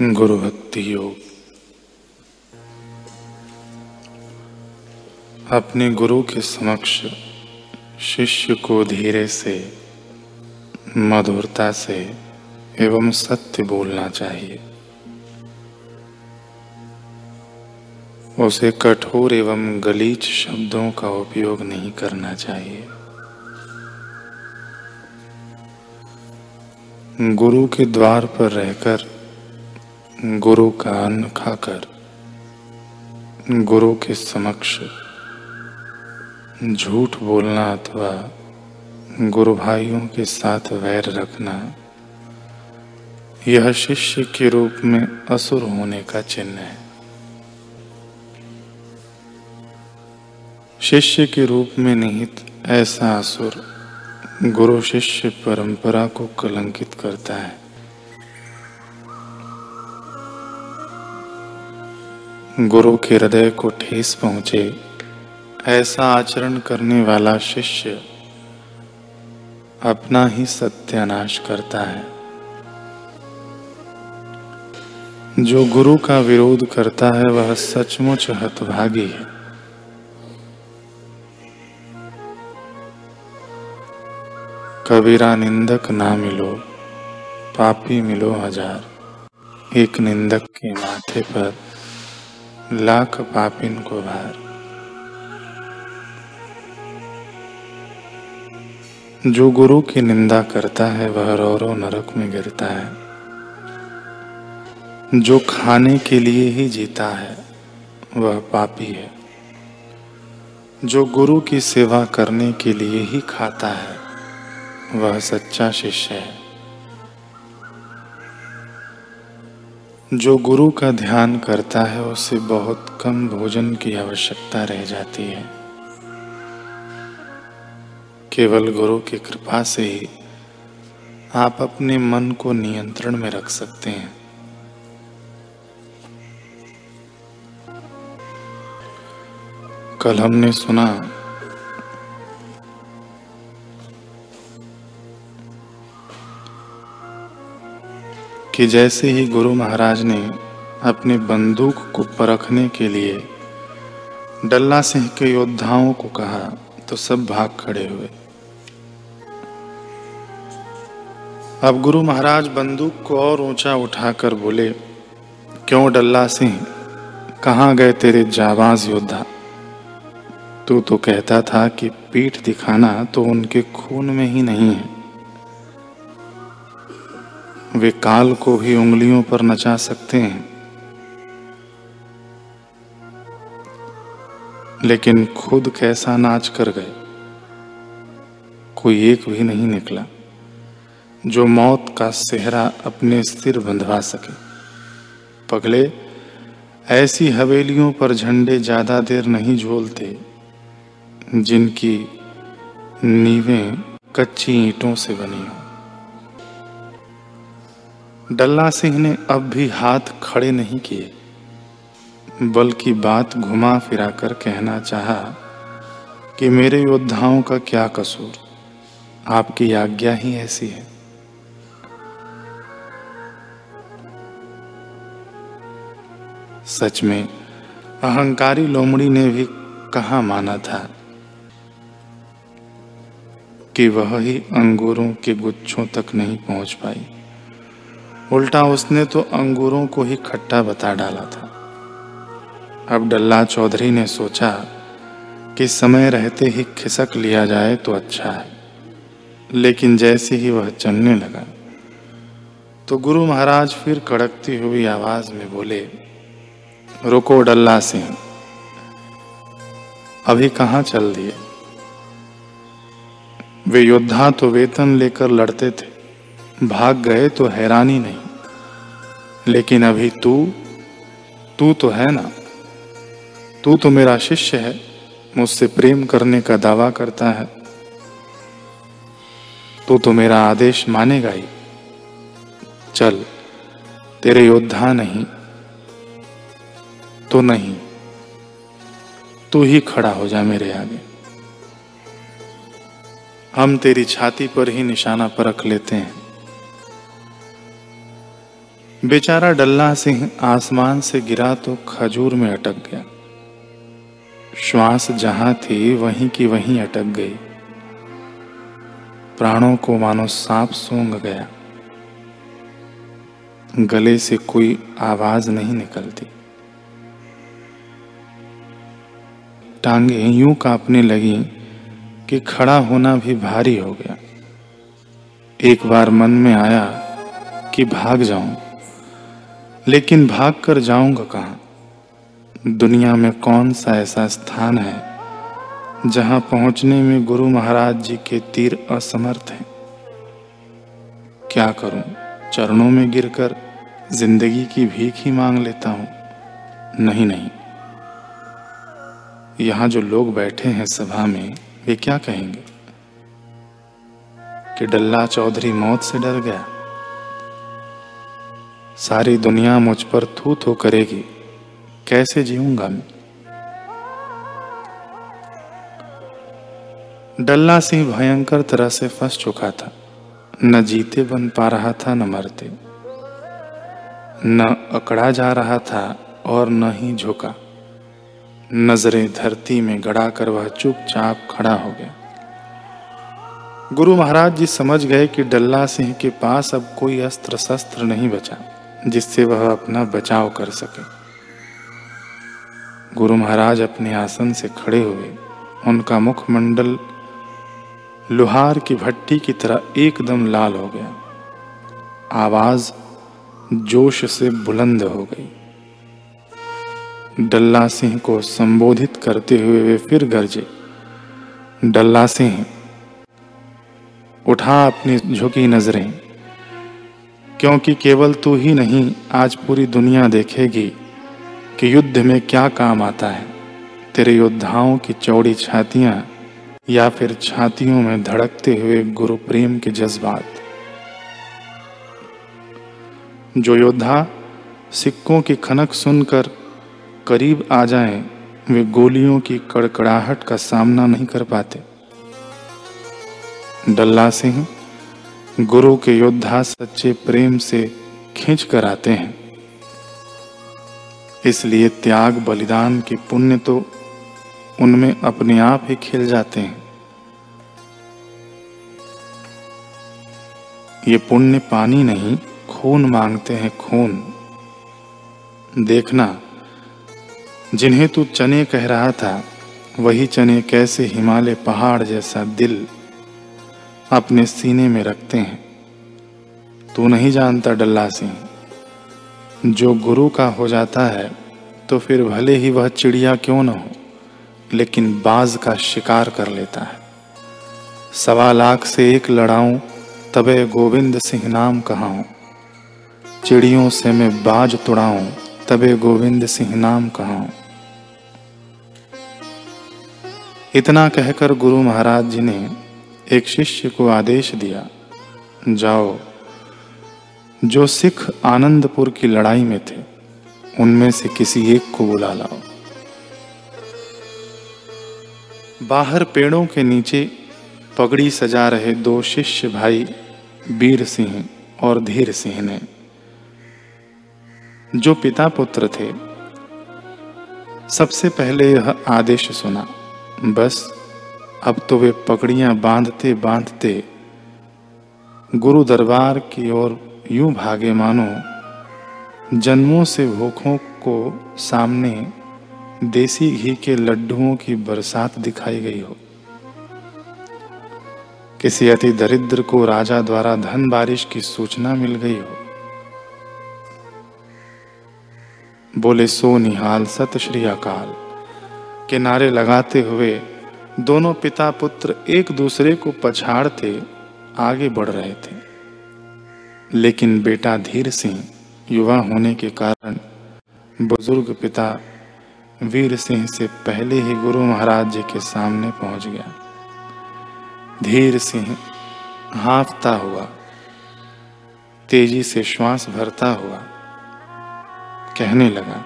गुरु भक्ति योग। अपने गुरु के समक्ष शिष्य को धीरे से, मधुरता से एवं सत्य बोलना चाहिए। उसे कठोर एवं गलीच शब्दों का उपयोग नहीं करना चाहिए। गुरु के द्वार पर रहकर गुरु का अन्न खाकर गुरु के समक्ष झूठ बोलना अथवा गुरु भाइयों के साथ वैर रखना, यह शिष्य के रूप में असुर होने का चिन्ह है। शिष्य के रूप में निहित ऐसा असुर गुरु शिष्य परंपरा को कलंकित करता है। गुरु के हृदय को ठेस पहुँचे। ऐसा आचरण करने वाला शिष्य अपना ही सत्यानाश करता है। जो गुरु का विरोध करता है, वह सचमुच हतभागी है। कबीरा निंदक ना मिलो, पापी मिलो हज़ार। एक निंदक के माथे पर लाख पापिन को भार। जो गुरु की निंदा करता है, वह रो रो नरक में गिरता है। जो खाने के लिए ही जीता है, वह पापी है। जो गुरु की सेवा करने के लिए ही खाता है, वह सच्चा शिष्य है। जो गुरु का ध्यान करता है, उसे बहुत कम भोजन की आवश्यकता रह जाती है। केवल गुरु की कृपा से ही आप अपने मन को नियंत्रण में रख सकते हैं। कल हमने सुना कि जैसे ही गुरु महाराज ने अपने बंदूक को परखने के लिए डल्ला सिंह के योद्धाओं को कहा तो सब भाग खड़े हुए। अब गुरु महाराज बंदूक को और ऊँचा उठाकर बोले, क्यों डल्ला सिंह? कहाँ गए तेरे जाबाज योद्धा? तू तो कहता था कि पीठ दिखाना तो उनके खून में ही नहीं है। वे काल को भी उंगलियों पर नचा सकते हैं। लेकिन खुद कैसा नाच कर गए, कोई एक भी नहीं निकला, जो मौत का सेहरा अपने सिर बंधवा सके। पगले, ऐसी हवेलियों पर झंडे ज़्यादा देर नहीं झोलते, जिनकी नीवें कच्ची ईंटों से बनी हो। डल्ला सिंह ने अब भी हाथ खड़े नहीं किए। बल्कि बात घुमा फिरा कर कहना चाहा कि मेरे योद्धाओं का क्या कसूर? आपकी आज्ञा ही ऐसी है। सच में, अहंकारी लोमड़ी ने भी कहा माना था कि वह ही अंगूरों के गुच्छों तक नहीं पहुँच पाई। उल्टा उसने तो अंगूरों को ही खट्टा बता डाला था। अब डल्ला चौधरी ने सोचा कि समय रहते ही खिसक लिया जाए तो अच्छा है, लेकिन जैसे ही वह चलने लगा तो गुरु महाराज फिर कड़कती हुई आवाज़ में बोले, रुको डल्ला सिंह, अभी कहाँ चल दिए? वे योद्धा तो वेतन लेकर लड़ते थे भाग गए तो हैरानी नहीं। लेकिन अभी तू तू तो है ना। तू तो मेरा शिष्य है, मुझसे प्रेम करने का दावा करता है। तू तो मेरा आदेश मानेगा ही। चल, तेरे योद्धा नहीं तो नहीं। तू ही खड़ा हो जा मेरे आगे। हम तेरी छाती पर ही निशाना परख लेते हैं। बेचारा डल्ला सिंह आसमान से गिरा तो खजूर में अटक गया। श्वास जहाँ थी, वहीं की वहीं अटक गई। प्राणों को मानो सांप सूंघ गया। गले से कोई आवाज़ नहीं निकलती। टांगे यूँ कांपने लगी कि खड़ा होना भी भारी हो गया। एक बार मन में आया कि भाग जाऊँ। लेकिन भाग कर जाऊँगा कहाँ? दुनिया में कौन सा ऐसा स्थान है जहाँ पहुँचने में गुरु महाराज जी के तीर असमर्थ हैं? क्या करूँ? चरणों में गिरकर ज़िंदगी की भीख ही मांग लेता हूँ। नहीं नहीं। यहाँ जो लोग बैठे हैं सभा में, वे क्या कहेंगे? कि डल्ला चौधरी मौत से डर गया। सारी दुनिया मुझ पर थू थू करेगी। कैसे जीऊँगा मैं? डल्ला सिंह भयंकर तरह से फंस चुका था। न जीते बन पा रहा था, न मरते। न अकड़ा जा रहा था और न ही झुका। नज़रें धरती में गड़ा कर वह चुपचाप खड़ा हो गया। गुरु महाराज जी समझ गए कि डल्ला सिंह के पास अब कोई अस्त्र शस्त्र नहीं बचा। जिससे वह अपना बचाव कर सके। गुरु महाराज अपने आसन से खड़े हुए, उनका मुखमंडल लोहार की भट्टी की तरह एकदम लाल हो गया। आवाज़ जोश से बुलंद हो गई। डल्ला सिंह को संबोधित करते हुए वे फिर गरजे। डल्ला सिंह उठा अपनी झुकी नज़रें। क्योंकि केवल तू ही नहीं आज पूरी दुनिया देखेगी कि युद्ध में क्या काम आता है। तेरे योद्धाओं की चौड़ी छातियाँ या फिर छातियों में धड़कते हुए गुरु प्रेम के जज्बात। जो योद्धा सिक्कों की खनक सुनकर करीब आ जाएँ, वे गोलियों की कड़कड़ाहट का सामना नहीं कर पाते। डल्ला सिंह गुरु के योद्धा सच्चे प्रेम से खींच कर आते हैं। इसलिए त्याग बलिदान के पुण्य तो उनमें अपने आप ही खिल जाते हैं। ये पुण्य पानी नहीं, खून मांगते हैं खून। देखना, जिन्हें तू चने कह रहा था, वही चने कैसे हिमालय पहाड़ जैसा दिल अपने सीने में रखते हैं। तू नहीं जानता डल्ला सिंह जो गुरु का हो जाता है तो फिर भले ही वह चिड़िया क्यों न हो, लेकिन बाज का शिकार कर लेता है। सवा लाख से एक लड़ाऊं, तबे गोविंद सिंह नाम कहाऊं। चिड़ियों से मैं बाज तुड़ाऊं, तबे गोविंद सिंह नाम कहाऊं। इतना कहकर गुरु महाराज जी ने एक शिष्य को आदेश दिया, जाओ। जो सिख आनंदपुर की लड़ाई में थे, उनमें से किसी एक को बुला लाओ। बाहर पेड़ों के नीचे पगड़ी सजा रहे दो शिष्य भाई, वीर सिंह और धीर सिंह ने। जो पिता पुत्र थे, सबसे पहले यह आदेश सुना, बस अब तो वे पकड़ियाँ बांधते बांधते गुरु दरबार की ओर यूँ भागे मानो, जन्मों से भूखों को सामने देसी घी के लड्डुओं की बरसात दिखाई गई हो। किसी अति दरिद्र को राजा द्वारा धन बारिश की सूचना मिल गई हो। बोले, सो निहाल सत श्री अकाल। किनारे लगाते हुए दोनों पिता पुत्र एक दूसरे को पछाड़ते आगे बढ़ रहे थे। लेकिन बेटा धीर सिंह युवा होने के कारण बुज़ुर्ग पिता वीर सिंह से पहले ही गुरु महाराज जी के सामने पहुँच गया। धीर सिंह हाफता हुआ, तेज़ी से श्वास भरता हुआ कहने लगा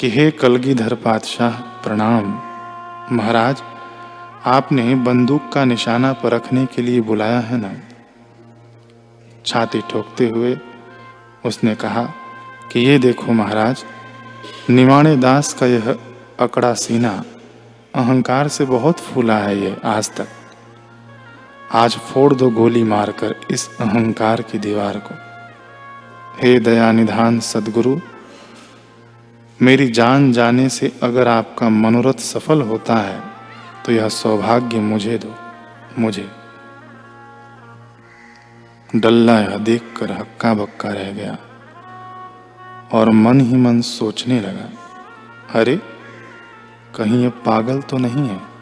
कि, हे कलगीधर पातशाह, प्रणाम। महाराज, आपने बंदूक का निशाना परखने के लिए बुलाया है ना? छाती ठोकते हुए उसने कहा, कि ये देखो महाराज, निमाणे दास का यह अकड़ा सीना अहंकार से बहुत फूला है ये आज तक। आज फोड़ दो गोली मारकर इस अहंकार की दीवार को। हे दया निधान सदगुरु मेरी जान जाने से अगर आपका मनोरथ सफल होता है तो यह सौभाग्य मुझे दो, मुझे। डल्ला यह देखकर हक्का बक्का रह गया और मन ही मन सोचने लगा, अरे, कहीं ये पागल तो नहीं है?